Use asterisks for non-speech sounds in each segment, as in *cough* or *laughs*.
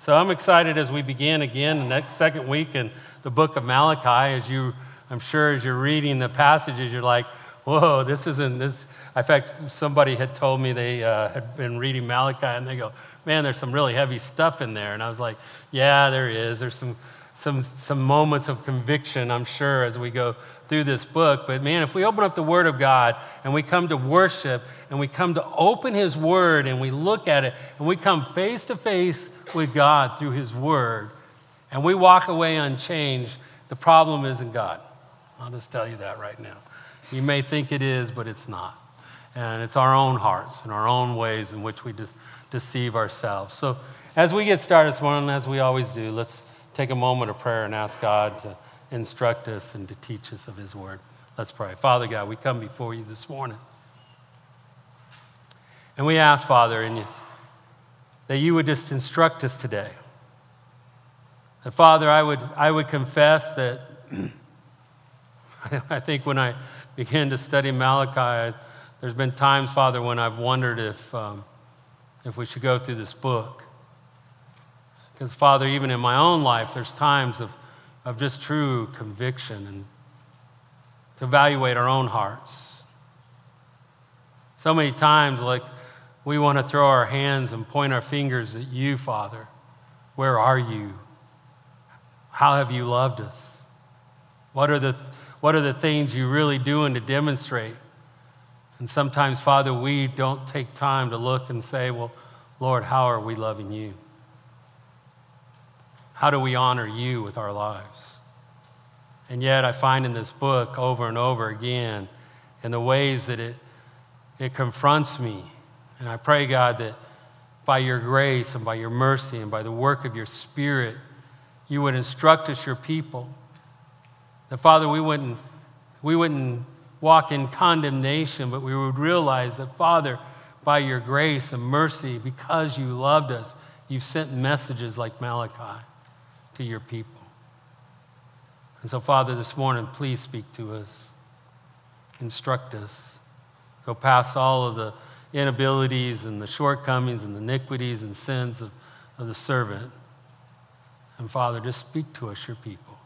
So I'm excited as we begin again the next second week in the book of Malachi. As you, I'm sure, as you're reading the passages, you're like, "Whoa, this isn't this." In fact, somebody had told me they uh, had been reading Malachi, and they go, "Man, there's some really heavy stuff in there." And I was like, "Yeah, there is. There's some." Some, some moments of conviction, I'm sure, as we go through this book. But man, if we open up the Word of God and we come to worship and we come to open His Word and we look at it and we come face to face with God through His Word and we walk away unchanged, the problem isn't God. I'll just tell you that right now. You may think it is, but it's not. And it's our own hearts and our own ways in which we de- deceive ourselves. So, as we get started this morning, as we always do, let's take a moment of prayer and ask God to instruct us and to teach us of His Word. Let's pray. Father God, we come before you this morning. And we ask, Father, in you, that you would just instruct us today. That, Father, I would, I would confess that *clears throat* I think when I began to study Malachi, there's been times, Father, when I've wondered if, um, if we should go through this book. Because, Father, even in my own life, there's times of of just true conviction and to evaluate our own hearts. So many times, like, we want to throw our hands and point our fingers at you, Father. Where are you? How have you loved us? What are the, what are the things you're really doing to demonstrate? And sometimes, Father, we don't take time to look and say, Well, Lord, how are we loving you? How do we honor you with our lives? And yet, I find in this book over and over again, in the ways that it, it confronts me. And I pray, God, that by your grace and by your mercy and by the work of your Spirit, you would instruct us, your people. That, Father, we wouldn't, we wouldn't walk in condemnation, but we would realize that, Father, by your grace and mercy, because you loved us, you've sent messages like Malachi to your people. And so, Father, this morning, please speak to us, instruct us, go past all of the inabilities and the shortcomings and the iniquities and sins of, of the servant. And Father, just speak to us, your people.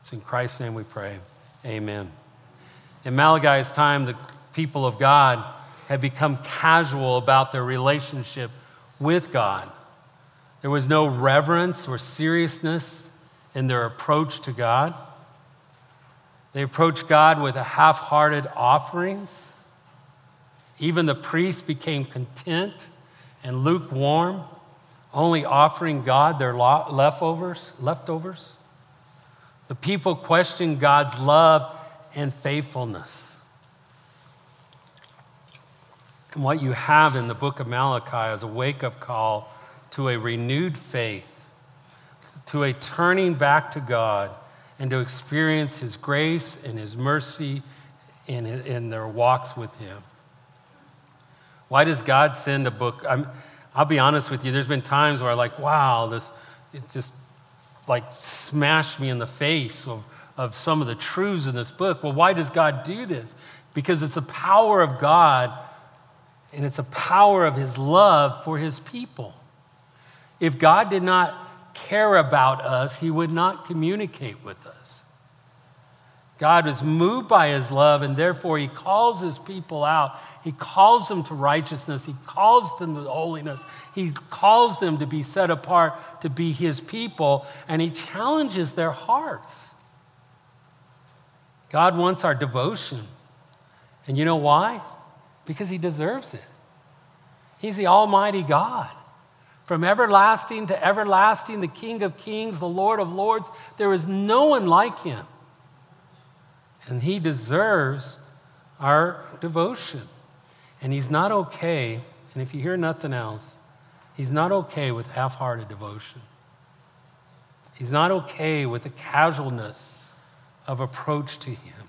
It's in Christ's name we pray. Amen. In Malachi's time, the people of God had become casual about their relationship with God. There was no reverence or seriousness in their approach to God. They approached God with half hearted offerings. Even the priests became content and lukewarm, only offering God their leftovers. leftovers. The people questioned God's love and faithfulness. And what you have in the book of Malachi is a wake up call to a renewed faith, to a turning back to God, and to experience His grace and His mercy in, in their walks with Him. Why does God send a book? I'm, I'll be honest with you, there's been times where I'm like, wow, this, it just like smashed me in the face of, of some of the truths in this book. Well, why does God do this? Because it's the power of God and it's a power of His love for His people. If God did not care about us, he would not communicate with us. God is moved by his love, and therefore he calls his people out. He calls them to righteousness. He calls them to holiness. He calls them to be set apart, to be his people, and he challenges their hearts. God wants our devotion. And you know why? Because he deserves it. He's the Almighty God. From everlasting to everlasting, the King of kings, the Lord of lords, there is no one like him. And he deserves our devotion. And he's not okay, and if you hear nothing else, he's not okay with half hearted devotion. He's not okay with the casualness of approach to him.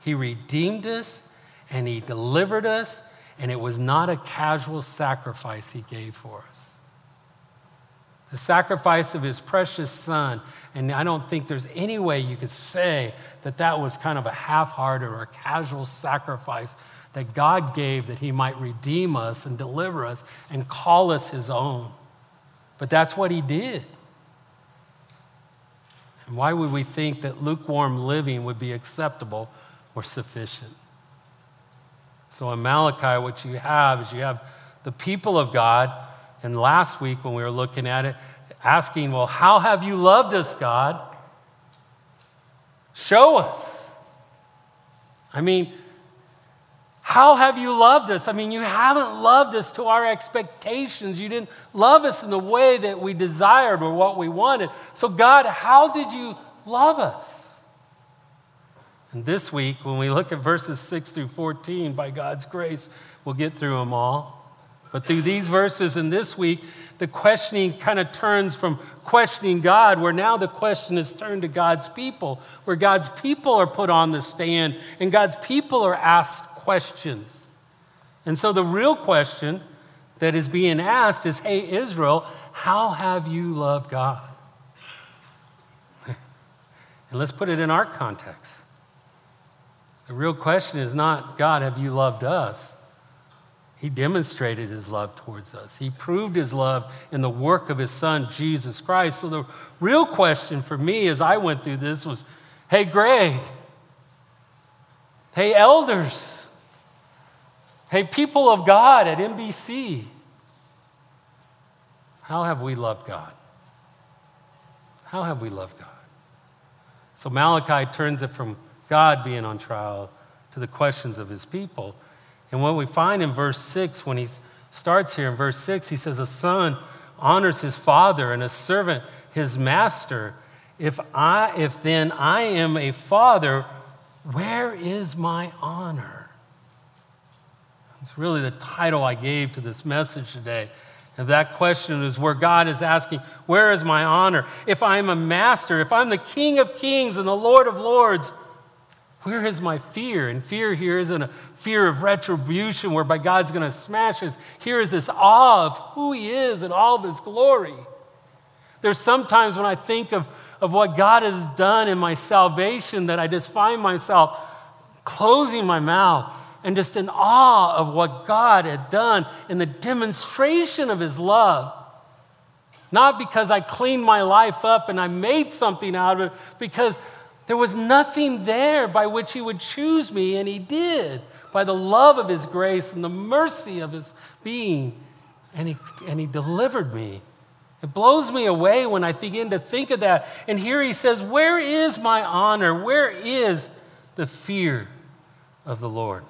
He redeemed us and he delivered us, and it was not a casual sacrifice he gave for us the sacrifice of his precious son. And I don't think there's any way you could say that that was kind of a half hearted or a casual sacrifice that God gave that he might redeem us and deliver us and call us his own, But that's what he did. And why would we think that lukewarm living would be acceptable or sufficient? So in Malachi, what you have is you have the people of God, and last week when we were looking at it, asking, Well, how have you loved us, God? Show us. I mean, how have you loved us? I mean, you haven't loved us to our expectations. You didn't love us in the way that we desired or what we wanted. So, God, how did you love us? And this week, when we look at verses 6 through 14, by God's grace, we'll get through them all. But through these verses and this week, the questioning kind of turns from questioning God, where now the question is turned to God's people, where God's people are put on the stand and God's people are asked questions. And so the real question that is being asked is Hey, Israel, how have you loved God? *laughs* and let's put it in our context. The real question is not, God, have you loved us? He demonstrated his love towards us. He proved his love in the work of his son, Jesus Christ. So, the real question for me as I went through this was hey, Greg, hey, elders, hey, people of God at NBC, how have we loved God? How have we loved God? So, Malachi turns it from God being on trial to the questions of his people. And what we find in verse 6, when he starts here in verse 6, he says, A son honors his father and a servant his master. If, I, if then I am a father, where is my honor? It's really the title I gave to this message today. And that question is where God is asking, Where is my honor? If I'm a master, if I'm the King of kings and the Lord of lords, where is my fear? And fear here isn't a fear of retribution whereby God's going to smash us. Here is this awe of who He is and all of His glory. There's sometimes when I think of, of what God has done in my salvation that I just find myself closing my mouth and just in awe of what God had done in the demonstration of His love. Not because I cleaned my life up and I made something out of it, because there was nothing there by which he would choose me, and he did by the love of his grace and the mercy of his being. And he, and he delivered me. It blows me away when I begin to think of that. And here he says, Where is my honor? Where is the fear of the Lord?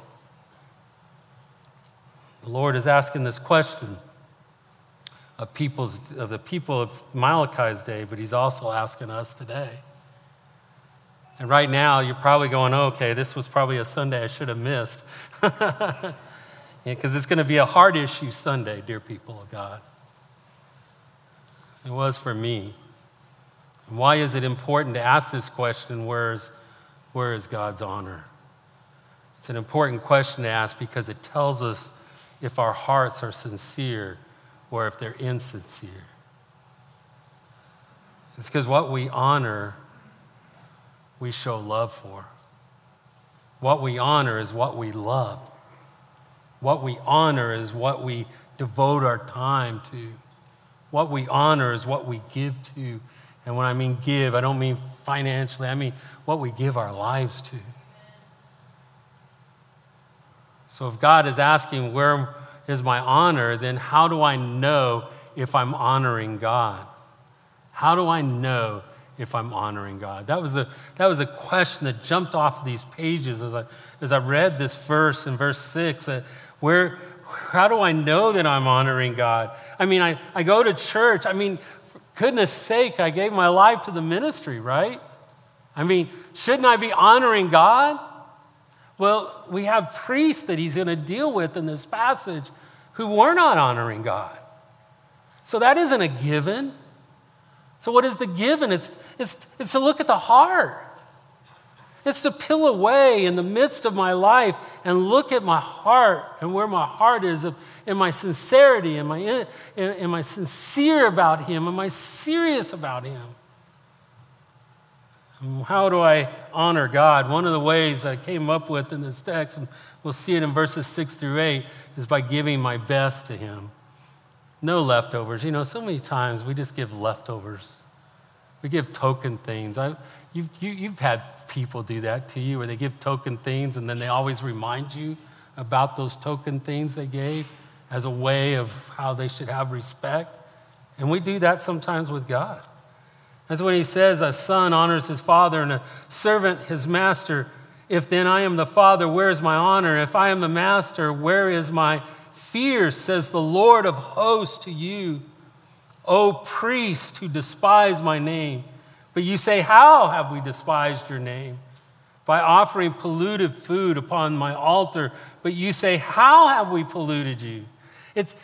The Lord is asking this question of, people's, of the people of Malachi's day, but he's also asking us today. And right now, you're probably going, oh, okay, this was probably a Sunday I should have missed. Because *laughs* yeah, it's going to be a hard issue Sunday, dear people of God. It was for me. Why is it important to ask this question where is, where is God's honor? It's an important question to ask because it tells us if our hearts are sincere or if they're insincere. It's because what we honor we show love for. What we honor is what we love. What we honor is what we devote our time to. What we honor is what we give to. And when I mean give, I don't mean financially, I mean what we give our lives to. So if God is asking, Where is my honor? then how do I know if I'm honoring God? How do I know if I'm honoring God? That was the, that was the question that jumped off of these pages as I, as I read this verse in verse 6. Uh, where, how do I know that I'm honoring God? I mean, I, I go to church. I mean, for goodness sake, I gave my life to the ministry, right? I mean, shouldn't I be honoring God? Well, we have priests that he's going to deal with in this passage who were not honoring God. So that isn't a given. So, what is the given? It's, it's, it's to look at the heart. It's to peel away in the midst of my life and look at my heart and where my heart is. Am I sincerity? Am I, am I sincere about Him? Am I serious about Him? How do I honor God? One of the ways I came up with in this text, and we'll see it in verses 6 through 8, is by giving my best to Him. No leftovers. You know, so many times we just give leftovers. We give token things. I, you, you, you've had people do that to you where they give token things and then they always remind you about those token things they gave as a way of how they should have respect. And we do that sometimes with God. That's when he says, A son honors his father and a servant his master. If then I am the father, where is my honor? If I am the master, where is my fear? Says the Lord of hosts to you, O priest who despise my name. But you say, How have we despised your name? By offering polluted food upon my altar. But you say, How have we polluted you? It's,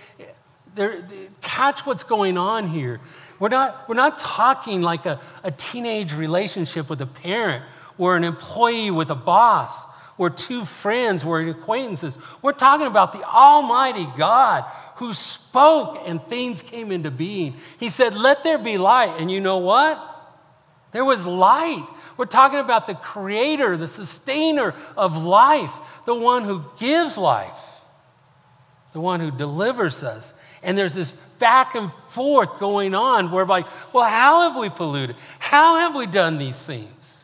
there, catch what's going on here. We're not, we're not talking like a, a teenage relationship with a parent or an employee with a boss or two friends or acquaintances. We're talking about the Almighty God who spoke and things came into being. He said, Let there be light. And you know what? There was light. We're talking about the creator, the sustainer of life, the one who gives life, the one who delivers us. And there's this back and forth going on where, like, well, how have we polluted? How have we done these things?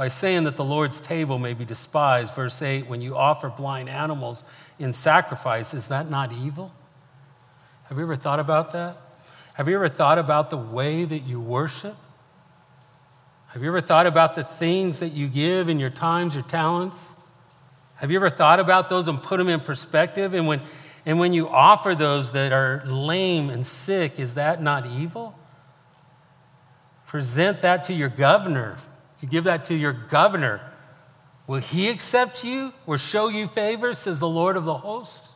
By saying that the Lord's table may be despised, verse 8, when you offer blind animals in sacrifice, is that not evil? Have you ever thought about that? Have you ever thought about the way that you worship? Have you ever thought about the things that you give in your times, your talents? Have you ever thought about those and put them in perspective? And when, and when you offer those that are lame and sick, is that not evil? Present that to your governor. You give that to your governor. Will he accept you or show you favor, says the Lord of the hosts?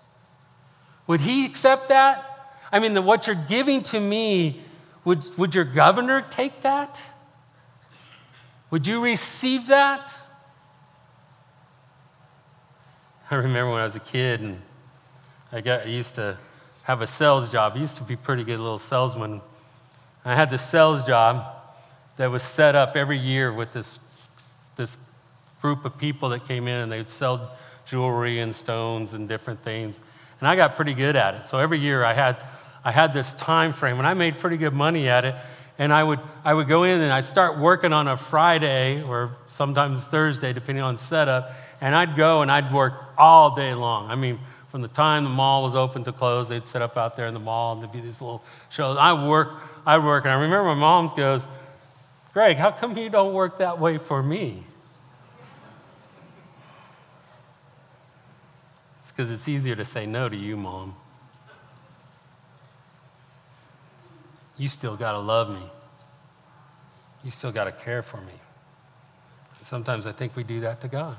Would he accept that? I mean, the, what you're giving to me, would, would your governor take that? Would you receive that? *laughs* I remember when I was a kid and I, got, I used to have a sales job. I used to be a pretty good little salesman. I had the sales job that was set up every year with this, this group of people that came in and they'd sell jewelry and stones and different things. And I got pretty good at it. So every year I had I had this time frame, and I made pretty good money at it. And I would, I would go in and I'd start working on a Friday or sometimes Thursday, depending on setup. And I'd go and I'd work all day long. I mean, from the time the mall was open to close, they'd set up out there in the mall and there'd be these little shows. I work, I work. And I remember my mom goes, Greg, how come you don't work that way for me? It's because it's easier to say no to you, mom. you still got to love me. You still got to care for me. And sometimes I think we do that to God.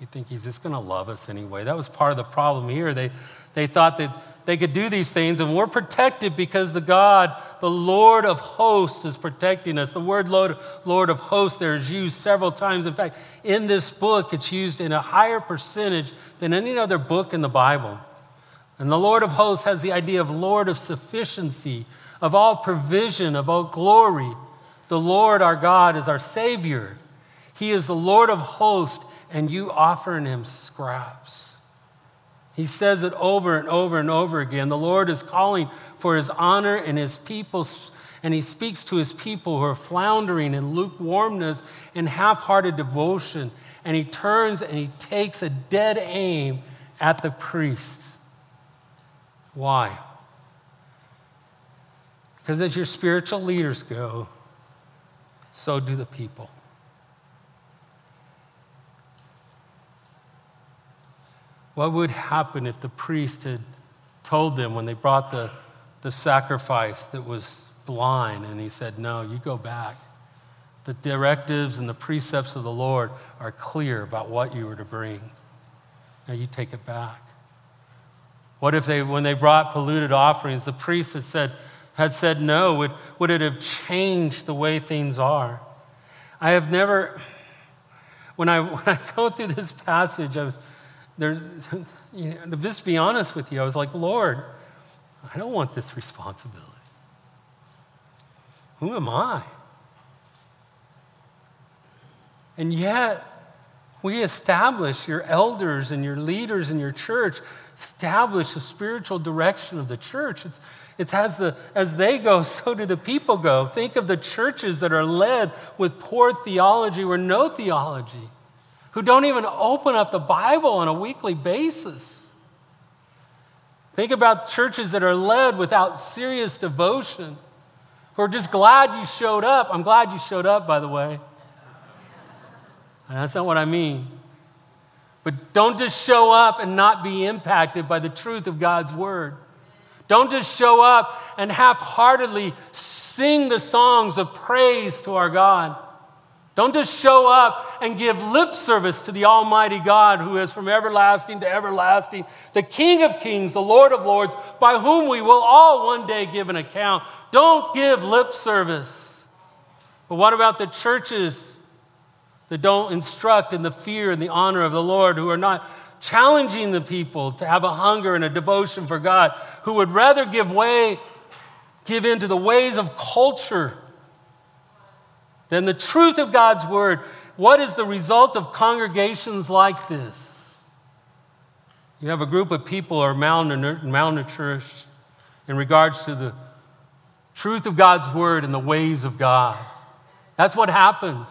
You think He's just going to love us anyway. That was part of the problem here. They, they thought that they could do these things, and we're protected because the God, the Lord of hosts, is protecting us. The word Lord, Lord of hosts there is used several times. In fact, in this book, it's used in a higher percentage than any other book in the Bible. And the Lord of hosts has the idea of Lord of sufficiency, of all provision, of all glory. The Lord our God is our Savior. He is the Lord of hosts, and you offering him scraps. He says it over and over and over again. The Lord is calling for his honor and his people, and he speaks to his people who are floundering in lukewarmness and half hearted devotion. And he turns and he takes a dead aim at the priests. Why? Because as your spiritual leaders go, so do the people. What would happen if the priest had told them when they brought the, the sacrifice that was blind and he said, No, you go back? The directives and the precepts of the Lord are clear about what you were to bring. Now you take it back. What if they, when they brought polluted offerings, the priest had said, had said no? Would, would it have changed the way things are? I have never, when I, *laughs* when I go through this passage, I was, there, *laughs* you know, to just be honest with you, I was like, Lord, I don't want this responsibility. Who am I? And yet, we establish your elders and your leaders in your church, establish the spiritual direction of the church. It's, it's as, the, as they go, *laughs* so do the people go. Think of the churches that are led with poor theology or no theology, who don't even open up the Bible on a weekly basis. Think about churches that are led without serious devotion, who are just glad you showed up. I'm glad you showed up, by the way. And that's not what I mean. But don't just show up and not be impacted by the truth of God's word. Don't just show up and half heartedly sing the songs of praise to our God. Don't just show up and give lip service to the Almighty God who is from everlasting to everlasting, the King of kings, the Lord of lords, by whom we will all one day give an account. Don't give lip service. But what about the churches that don't instruct in the fear and the honor of the Lord, who are not challenging the people to have a hunger and a devotion for God, who would rather give way, give in to the ways of culture than the truth of God's word. What is the result of congregations like this? You have a group of people who are malnourished in regards to the truth of God's word and the ways of God. That's what happens.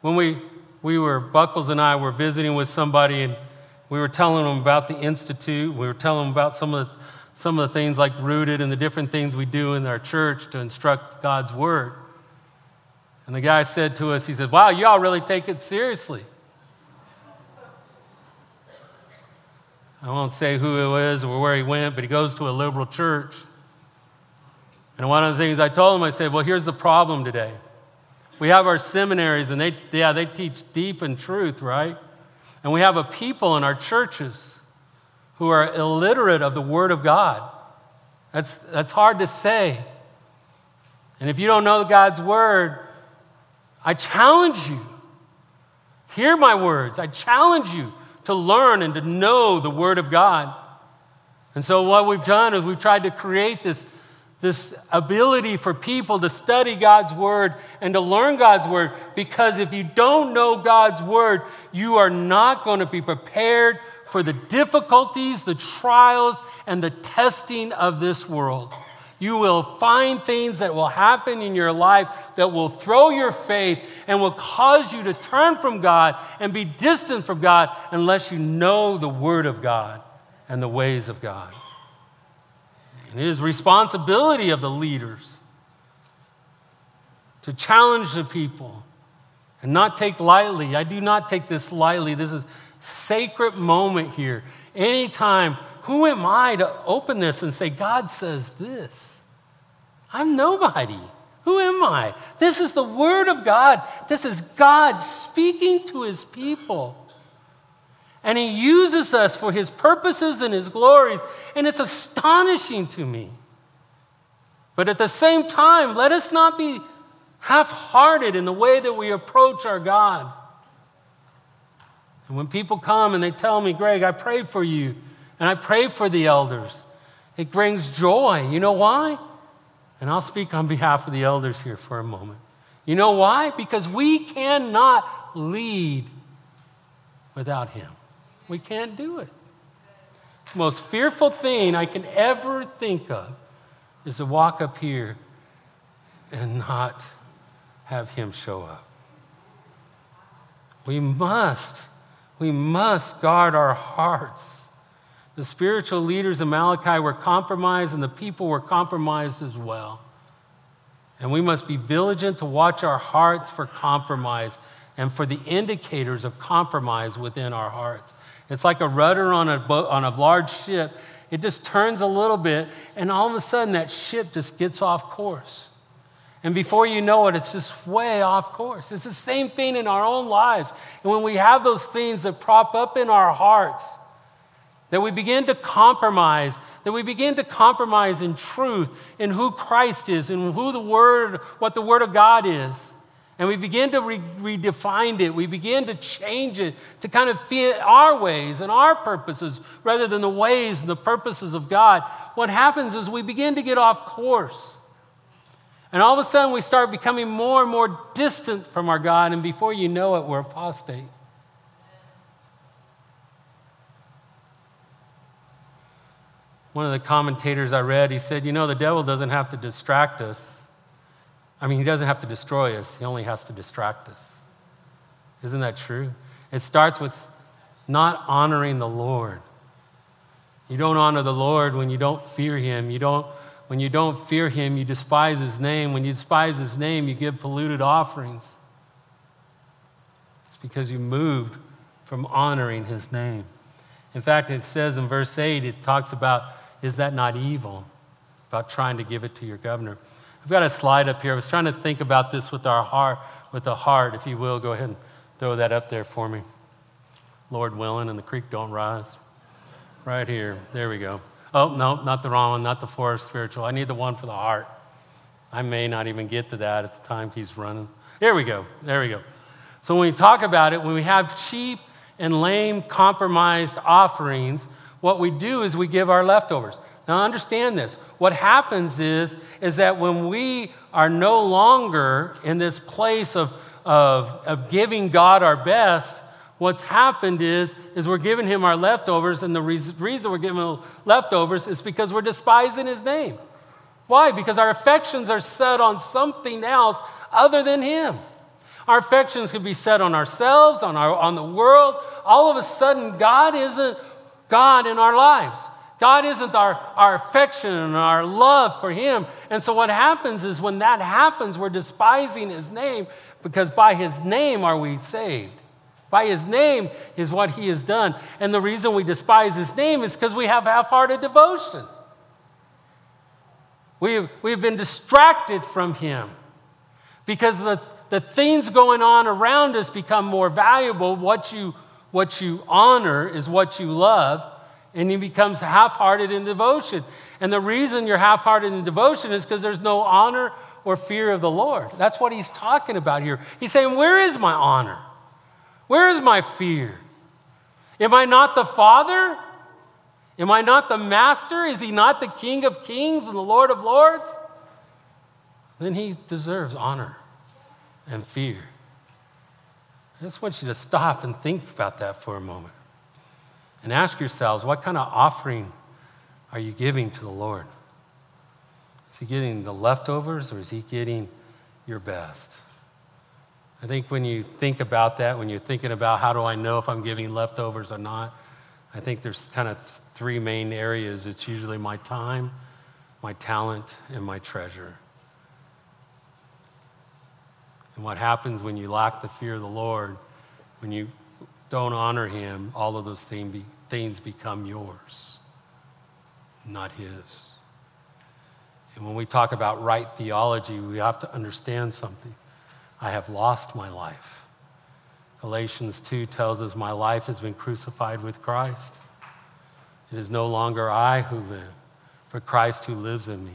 When we, we were, Buckles and I were visiting with somebody and we were telling them about the Institute, we were telling them about some of, the, some of the things like Rooted and the different things we do in our church to instruct God's Word. And the guy said to us, he said, Wow, y'all really take it seriously. I won't say who it was or where he went, but he goes to a liberal church. And one of the things I told him, I said, Well, here's the problem today. We have our seminaries, and they, yeah, they teach deep and truth, right? And we have a people in our churches who are illiterate of the Word of God. That's, that's hard to say. And if you don't know God's Word, I challenge you. Hear my words. I challenge you to learn and to know the Word of God. And so, what we've done is we've tried to create this this ability for people to study God's Word and to learn God's Word because if you don't know God's Word, you are not going to be prepared for the difficulties, the trials, and the testing of this world. You will find things that will happen in your life that will throw your faith and will cause you to turn from God and be distant from God unless you know the Word of God and the ways of God. And it is responsibility of the leaders to challenge the people and not take lightly. I do not take this lightly. This is sacred moment here. Anytime, who am I to open this and say, God says this? I'm nobody. Who am I? This is the Word of God. This is God speaking to His people. And He uses us for His purposes and His glories. And it's astonishing to me. But at the same time, let us not be half hearted in the way that we approach our God. And when people come and they tell me, Greg, I prayed for you and I pray for the elders, it brings joy. You know why? And I'll speak on behalf of the elders here for a moment. You know why? Because we cannot lead without Him. We can't do it. The most fearful thing I can ever think of is to walk up here and not have him show up. We must, we must guard our hearts. The spiritual leaders of Malachi were compromised, and the people were compromised as well. And we must be vigilant to watch our hearts for compromise and for the indicators of compromise within our hearts. It's like a rudder on a, boat, on a large ship. It just turns a little bit, and all of a sudden that ship just gets off course. And before you know it, it's just way off course. It's the same thing in our own lives. And when we have those things that prop up in our hearts, that we begin to compromise, that we begin to compromise in truth, in who Christ is, and who the Word, what the Word of God is and we begin to re- redefine it. We begin to change it to kind of fit our ways and our purposes rather than the ways and the purposes of God. What happens is we begin to get off course. And all of a sudden, we start becoming more and more distant from our God, and before you know it, we're apostate. One of the commentators I read, he said, You know, the devil doesn't have to distract us. I mean, he doesn't have to destroy us, he only has to distract us. Isn't that true? It starts with not honoring the Lord. You don't honor the Lord when you don't fear him. You don't, when you don't fear him, you despise his name. When you despise his name, you give polluted offerings. It's because you moved from honoring his name. In fact, it says in verse 8, it talks about, is that not evil? About trying to give it to your governor. I've got a slide up here. I was trying to think about this with our heart, with the heart, if you will. Go ahead and throw that up there for me. Lord willing, and the creek don't rise. Right here. There we go. Oh, no, not the wrong one, not the forest spiritual. I need the one for the heart. I may not even get to that at the time he's running. There we go. There we go. So when we talk about it, when we have cheap and lame compromised offerings, what we do is we give our leftovers. Now understand this. What happens is, is that when we are no longer in this place of, of, of giving God our best, what's happened is, is we're giving him our leftovers, and the reason we're giving him leftovers is because we're despising his name. Why? Because our affections are set on something else other than him. Our affections could be set on ourselves, on, our, on the world. All of a sudden, God isn't God in our lives. God isn't our, our affection and our love for Him. And so, what happens is when that happens, we're despising His name because by His name are we saved. By His name is what He has done. And the reason we despise His name is because we have half hearted devotion. We've, we've been distracted from Him because the, the things going on around us become more valuable. What you, what you honor is what you love, and he becomes half hearted in devotion. And the reason you're half hearted in devotion is because there's no honor or fear of the Lord. That's what he's talking about here. He's saying, Where is my honor? Where is my fear? Am I not the Father? Am I not the Master? Is he not the King of Kings and the Lord of Lords? Then he deserves honor and fear. I just want you to stop and think about that for a moment and ask yourselves what kind of offering are you giving to the Lord? Is he getting the leftovers or is he getting your best? I think when you think about that, when you're thinking about how do I know if I'm giving leftovers or not, I think there's kind of three main areas. It's usually my time, my talent, and my treasure. And what happens when you lack the fear of the Lord, when you don't honor Him, all of those things become yours, not His. And when we talk about right theology, we have to understand something. I have lost my life. Galatians 2 tells us, My life has been crucified with Christ. It is no longer I who live, but Christ who lives in me.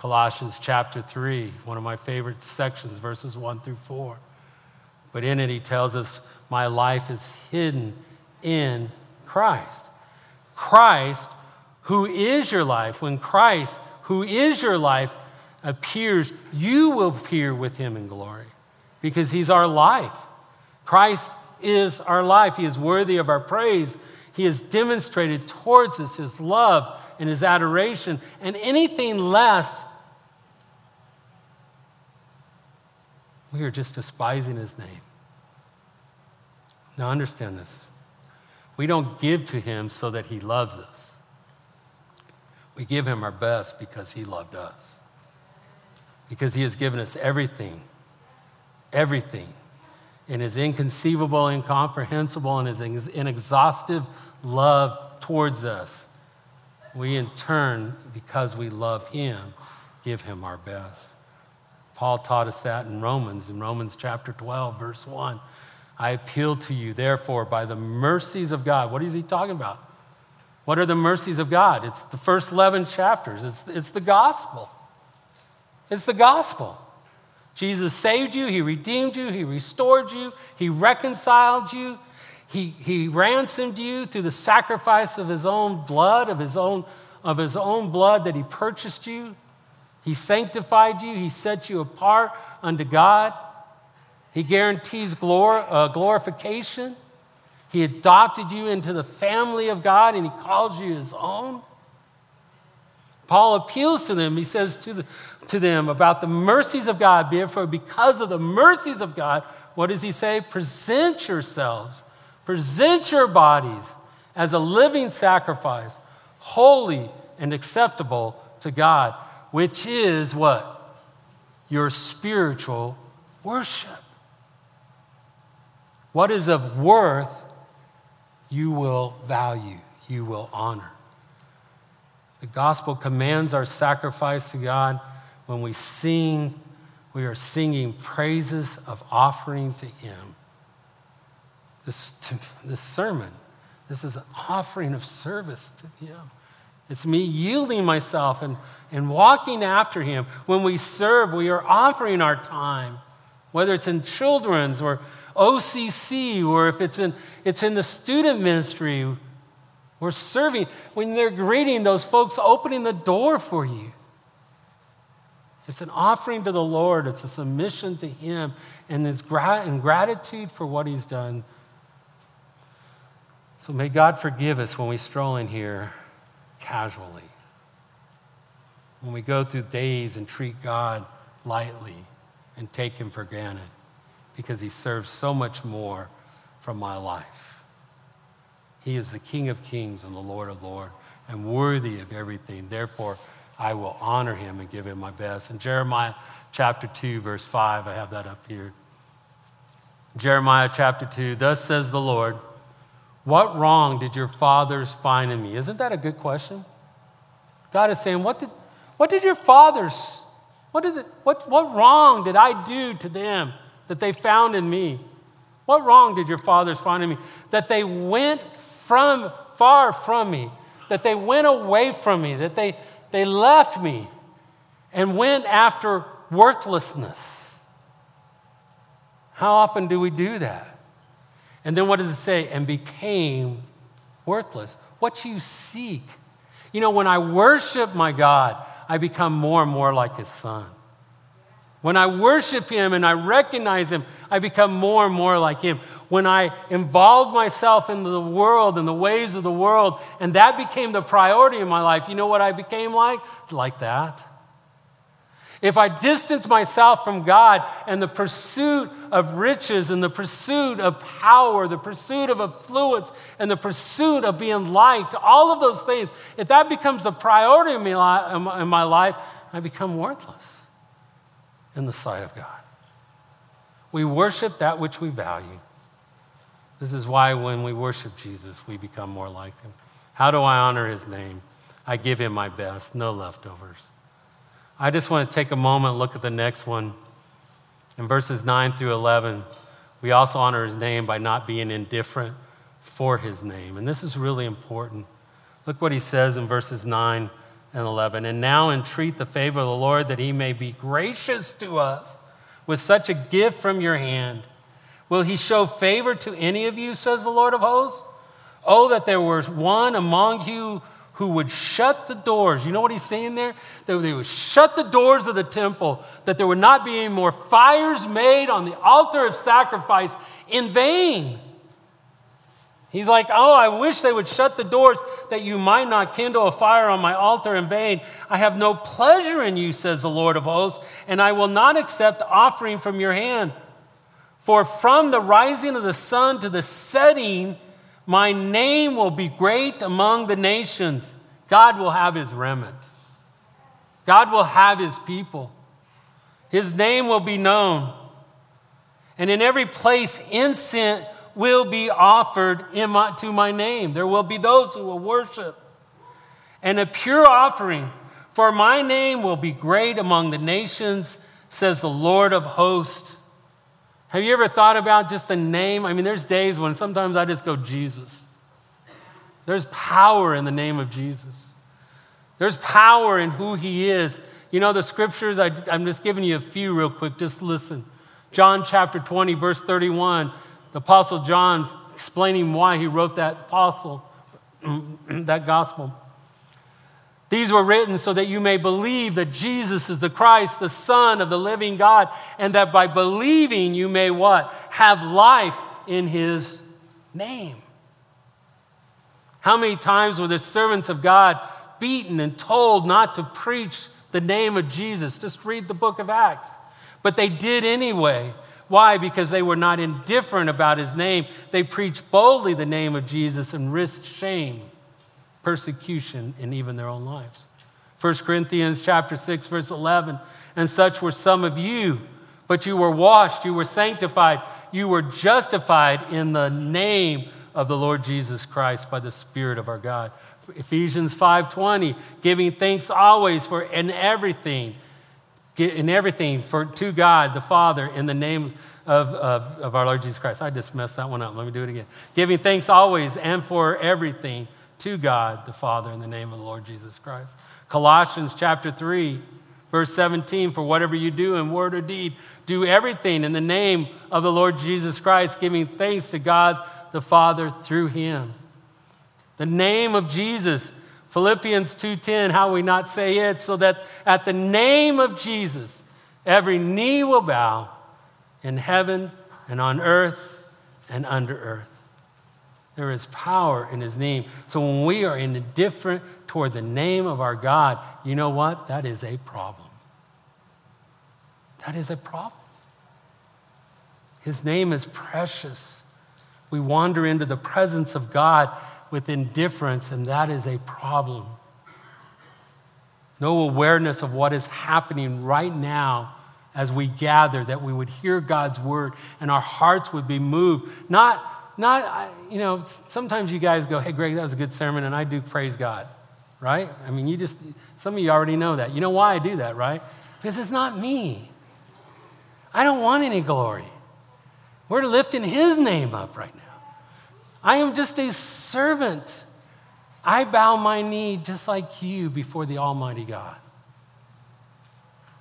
Colossians chapter 3, one of my favorite sections, verses 1 through 4. But in it, he tells us, My life is hidden in Christ. Christ, who is your life, when Christ, who is your life, appears, you will appear with him in glory because he's our life. Christ is our life. He is worthy of our praise. He has demonstrated towards us his love and his adoration, and anything less We are just despising his name. Now, understand this. We don't give to him so that he loves us. We give him our best because he loved us. Because he has given us everything, everything, in his inconceivable, incomprehensible, and his inexhaustive love towards us. We, in turn, because we love him, give him our best. Paul taught us that in Romans, in Romans chapter 12, verse 1. I appeal to you, therefore, by the mercies of God. What is he talking about? What are the mercies of God? It's the first 11 chapters, it's, it's the gospel. It's the gospel. Jesus saved you, He redeemed you, He restored you, He reconciled you, He, he ransomed you through the sacrifice of His own blood, of His own, of His own blood that He purchased you. He sanctified you, He set you apart unto God. He guarantees glor- uh, glorification. He adopted you into the family of God and He calls you His own. Paul appeals to them. He says to, the, to them about the mercies of God. Therefore, because of the mercies of God, what does he say? Present yourselves, present your bodies as a living sacrifice, holy and acceptable to God, which is what? Your spiritual worship. What is of worth, you will value, you will honor. The gospel commands our sacrifice to God. When we sing, we are singing praises of offering to Him. This, to, this sermon, this is an offering of service to Him. It's me yielding myself and, and walking after Him. When we serve, we are offering our time, whether it's in children's or OCC or if it's in, it's in the student ministry. We're serving. When they're greeting, those folks opening the door for you. It's an offering to the Lord, it's a submission to Him, and His and gratitude for what He's done. So may God forgive us when we stroll in here casually, when we go through days and treat God lightly and take Him for granted, because He serves so much more from my life. He is the King of kings and the Lord of lords and worthy of everything. Therefore, I will honor him and give him my best. In Jeremiah chapter 2, verse 5, I have that up here. Jeremiah chapter 2, thus says the Lord, What wrong did your fathers find in me? Isn't that a good question? God is saying, What did, what did your fathers, what, did what, what wrong did I do to them that they found in me? What wrong did your fathers find in me? That they went from far from me, that they went away from me, that they, they left me and went after worthlessness. How often do we do that? And then what does it say? And became worthless. What you seek. You know, when I worship my God, I become more and more like his son. When I worship Him and I recognize Him, I become more and more like Him. When I involve myself in the world and the ways of the world, and that became the priority in my life, you know what I became like? Like that. If I distance myself from God and the pursuit of riches and the pursuit of power, the pursuit of affluence and the pursuit of being liked, all of those things, if that becomes the priority in my life, I become worthless in the sight of God. We worship that which we value. This is why when we worship Jesus, we become more like him. How do I honor his name? I give him my best, no leftovers. I just want to take a moment look at the next one. In verses 9 through 11, we also honor his name by not being indifferent for his name. And this is really important. Look what he says in verses 9 and 11. And now entreat the favor of the Lord that he may be gracious to us with such a gift from your hand. Will he show favor to any of you, says the Lord of hosts? Oh, that there was one among you who would shut the doors. You know what he's saying there? That they would shut the doors of the temple, that there would not be any more fires made on the altar of sacrifice in vain. He's like, Oh, I wish they would shut the doors that you might not kindle a fire on my altar in vain. I have no pleasure in you, says the Lord of hosts, and I will not accept offering from your hand. For from the rising of the sun to the setting, my name will be great among the nations. God will have his remnant, God will have his people. His name will be known. And in every place, incense will be offered my, to my name. There will be those who will worship. And a pure offering for my name will be great among the nations, says the Lord of hosts. Have you ever thought about just the name? I mean, there's days when sometimes I just go, Jesus. There's power in the name of Jesus. There's power in who he is. You know, the scriptures, I, I'm just giving you a few real quick. Just listen. John chapter 20, verse 31 the Apostle John's explaining why he wrote that apostle, *clears throat* that gospel. These were written so that you may believe that Jesus is the Christ, the Son of the living God, and that by believing you may what? Have life in his name. How many times were the servants of God beaten and told not to preach the name of Jesus. Just read the book of Acts. But they did anyway. Why? Because they were not indifferent about his name. They preached boldly the name of Jesus and risked shame, persecution, in even their own lives. 1 Corinthians chapter 6, verse 11. And such were some of you, but you were washed, you were sanctified, you were justified in the name of the Lord Jesus Christ by the Spirit of our God. Ephesians 5:20, giving thanks always for in everything, in everything for to God the Father in the name of, of, of our Lord Jesus Christ. I just messed that one up. Let me do it again. Giving thanks always and for everything to God the Father in the name of the Lord Jesus Christ. Colossians chapter 3, verse 17, for whatever you do in word or deed, do everything in the name of the Lord Jesus Christ, giving thanks to God the Father through him. The name of Jesus. Philippians 2:10, how we not say it, so that at the name of Jesus, every knee will bow in heaven and on earth and under earth. There is power in his name. So when we are indifferent toward the name of our God, you know what? That is a problem. That is a problem. His name is precious. We wander into the presence of God with indifference, and that is a problem. No awareness of what is happening right now as we gather, that we would hear God's word and our hearts would be moved. Not, not, you know, sometimes you guys go, hey, Greg, that was a good sermon, and I do praise God, right? I mean, you just, some of you already know that. You know why I do that, right? Because it's not me. I don't want any glory. We're lifting His name up right now. I am just a servant. I bow my knee just like you before the Almighty God.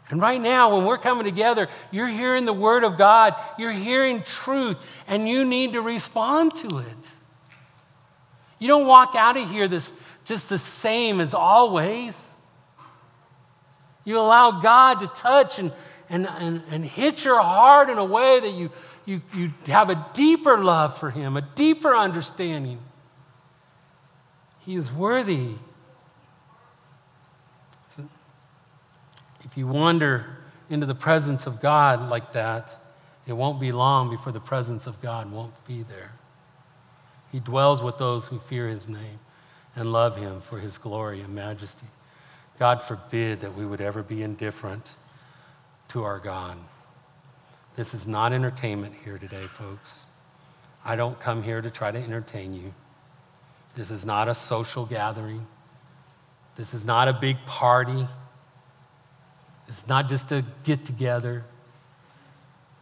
And right now, when we're coming together, you're hearing the Word of God, you're hearing truth, and you need to respond to it. You don't walk out of here this, just the same as always. You allow God to touch and, and, and, and hit your heart in a way that you, you, you have a deeper love for Him, a deeper understanding. He is worthy. If you wander into the presence of God like that, it won't be long before the presence of God won't be there. He dwells with those who fear His name and love Him for His glory and majesty. God forbid that we would ever be indifferent to our God. This is not entertainment here today, folks. I don't come here to try to entertain you. This is not a social gathering. This is not a big party. It's not just a get together.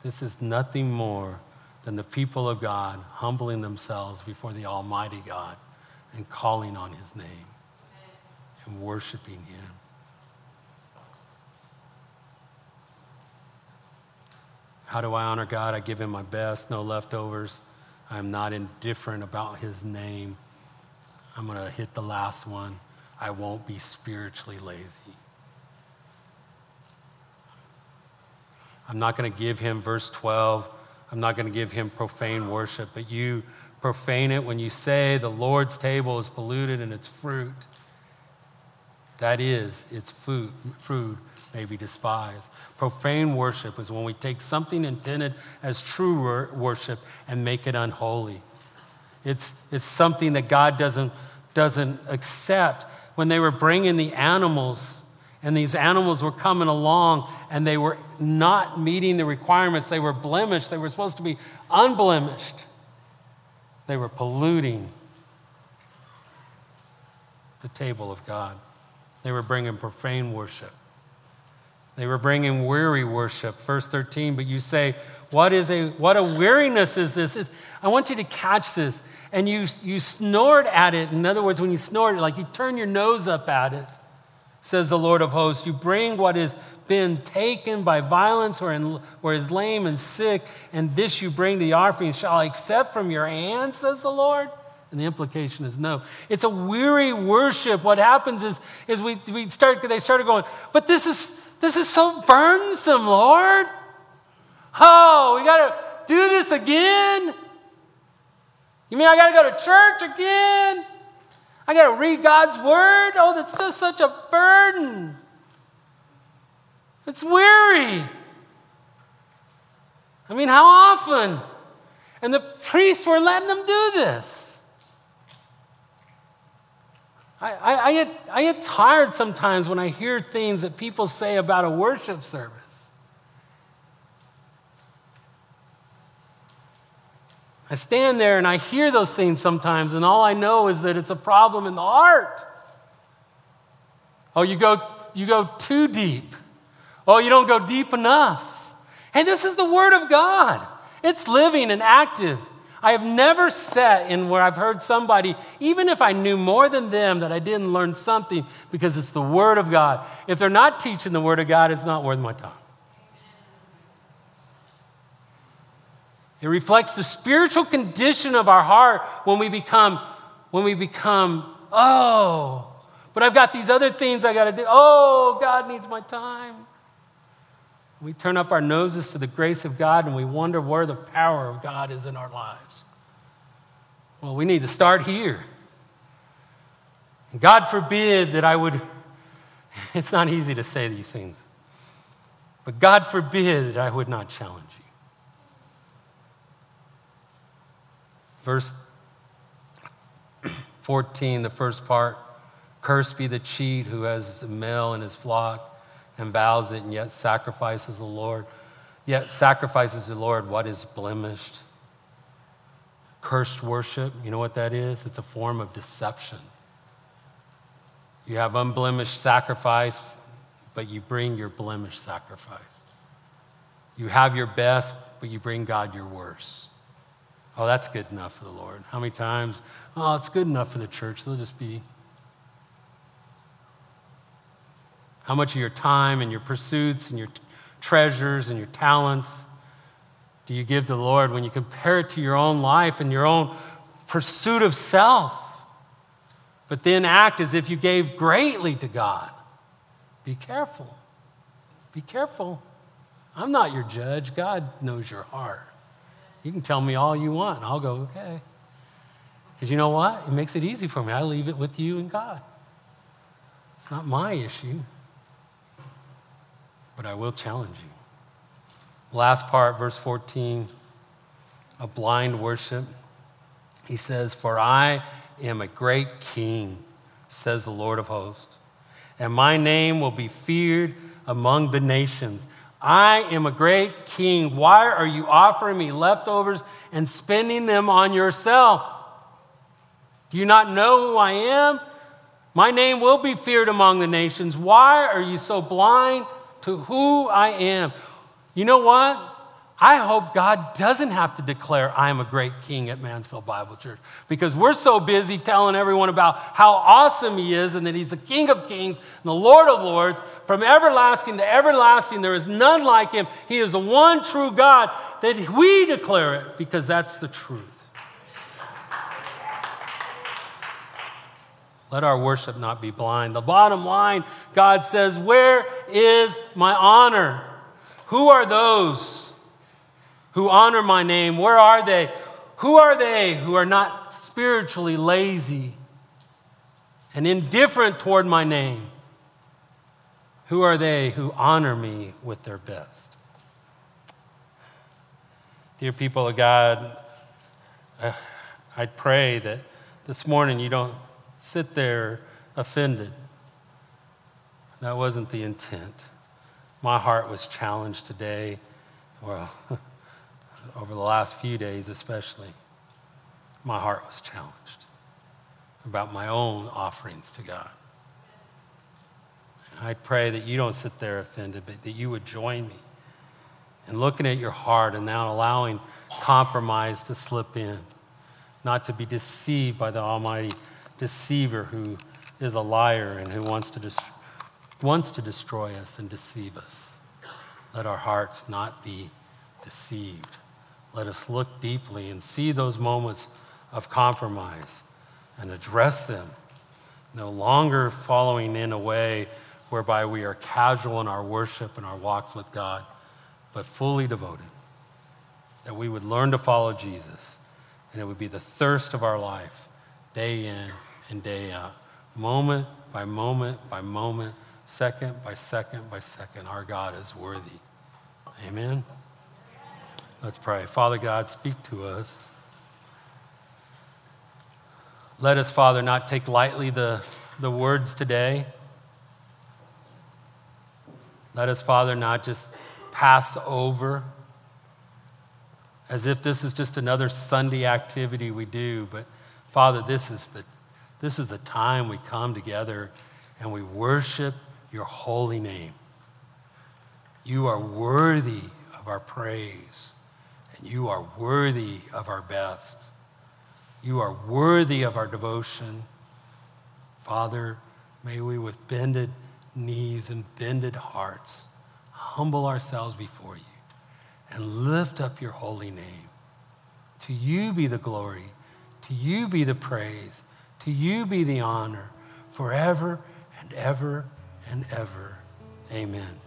This is nothing more than the people of God humbling themselves before the Almighty God and calling on His name and worshiping Him. How do I honor God? I give Him my best, no leftovers. I'm not indifferent about His name. I'm going to hit the last one. I won't be spiritually lazy. I'm not going to give Him verse 12. I'm not going to give Him profane worship, but you profane it when you say the Lord's table is polluted and its fruit. That is, its food, fruit may be despised. Profane worship is when we take something intended as true worship and make it unholy. It's, it's something that God doesn't, doesn't accept. When they were bringing the animals, and these animals were coming along and they were not meeting the requirements, they were blemished, they were supposed to be unblemished, they were polluting the table of God. They were bringing profane worship. They were bringing weary worship, verse 13. But you say, What is a what a weariness is this? It's, I want you to catch this. And you, you snort at it. In other words, when you snort, it, like you turn your nose up at it, says the Lord of hosts. You bring what has been taken by violence or, in, or is lame and sick, and this you bring to the offering. Shall I accept from your hand, says the Lord? And the implication is no. It's a weary worship. What happens is, is we, we start, they started going, but this is this is so burdensome, Lord. Oh, we got to do this again? You mean I got to go to church again? I got to read God's word. Oh, that's just such a burden. It's weary. I mean, how often? And the priests were letting them do this. I, I, I, get, I get tired sometimes when I hear things that people say about a worship service. I stand there and I hear those things sometimes, and all I know is that it's a problem in the heart. Oh, you go, you go too deep. Oh, you don't go deep enough. Hey, this is the Word of God. It's living and active. I have never sat in where I've heard somebody, even if I knew more than them, that I didn't learn something because it's the Word of God. If they're not teaching the Word of God, it's not worth my time. It reflects the spiritual condition of our heart when we become, when we become, oh, but I've got these other things I got to do. Oh, God needs my time. We turn up our noses to the grace of God and we wonder where the power of God is in our lives. Well, we need to start here. God forbid that I would, *laughs* it's not easy to say these things, but God forbid that I would not challenge you. Verse 14, the first part Cursed be the cheat who has a male in his flock and vows it and yet sacrifices the Lord. Yet sacrifices the Lord what is blemished. Cursed worship, you know what that is? It's a form of deception. You have unblemished sacrifice, but you bring your blemished sacrifice. You have your best, but you bring God your worst. Oh, that's good enough for the Lord. How many times? Oh, it's good enough for the church. They'll just be. How much of your time and your pursuits and your t- treasures and your talents do you give to the Lord when you compare it to your own life and your own pursuit of self? But then act as if you gave greatly to God. Be careful. Be careful. I'm not your judge. God knows your heart. You can tell me all you want, and I'll go, okay. Because you know what? It makes it easy for me. I leave it with you and God. It's not my issue, but I will challenge you. Last part, verse 14, a blind worship. He says, For I am a great king, says the Lord of hosts, and my name will be feared among the nations. I am a great king. Why are you offering me leftovers and spending them on yourself? Do you not know who I am? My name will be feared among the nations. Why are you so blind to who I am? You know what? I hope God doesn't have to declare I am a great king at Mansfield Bible Church because we're so busy telling everyone about how awesome He is and that He's the King of kings and the Lord of lords. From everlasting to everlasting, there is none like Him. He is the one true God that we declare it because that's the truth. Let our worship not be blind. The bottom line God says, Where is my honor? Who are those? Who honor my name, where are they? Who are they who are not spiritually lazy and indifferent toward my name? Who are they who honor me with their best? Dear people of God, uh, I pray that this morning you don't sit there offended. That wasn't the intent. My heart was challenged today. Well, *laughs* over the last few days, especially, my heart was challenged about my own offerings to God. And I pray that you don't sit there offended, but that you would join me in looking at your heart and not allowing compromise to slip in, not to be deceived by the Almighty deceiver who is a liar and who wants to, dest- wants to destroy us and deceive us. Let our hearts not be deceived. Let us look deeply and see those moments of compromise and address them, no longer following in a way whereby we are casual in our worship and our walks with God, but fully devoted. That we would learn to follow Jesus, and it would be the thirst of our life, day in and day out, moment by moment by moment, second by second by second. Our God is worthy. Amen. Let's pray. Father God, speak to us. Let us, Father, not take lightly the, the words today. Let us, Father, not just pass over as if this is just another Sunday activity we do, but Father, this is the, this is the time we come together and we worship your holy name. You are worthy of our praise, you are worthy of our best. You are worthy of our devotion. Father, may we with bended knees and bended hearts humble ourselves before you and lift up your holy name. To you be the glory, to you be the praise, to you be the honor forever and ever and ever. Amen.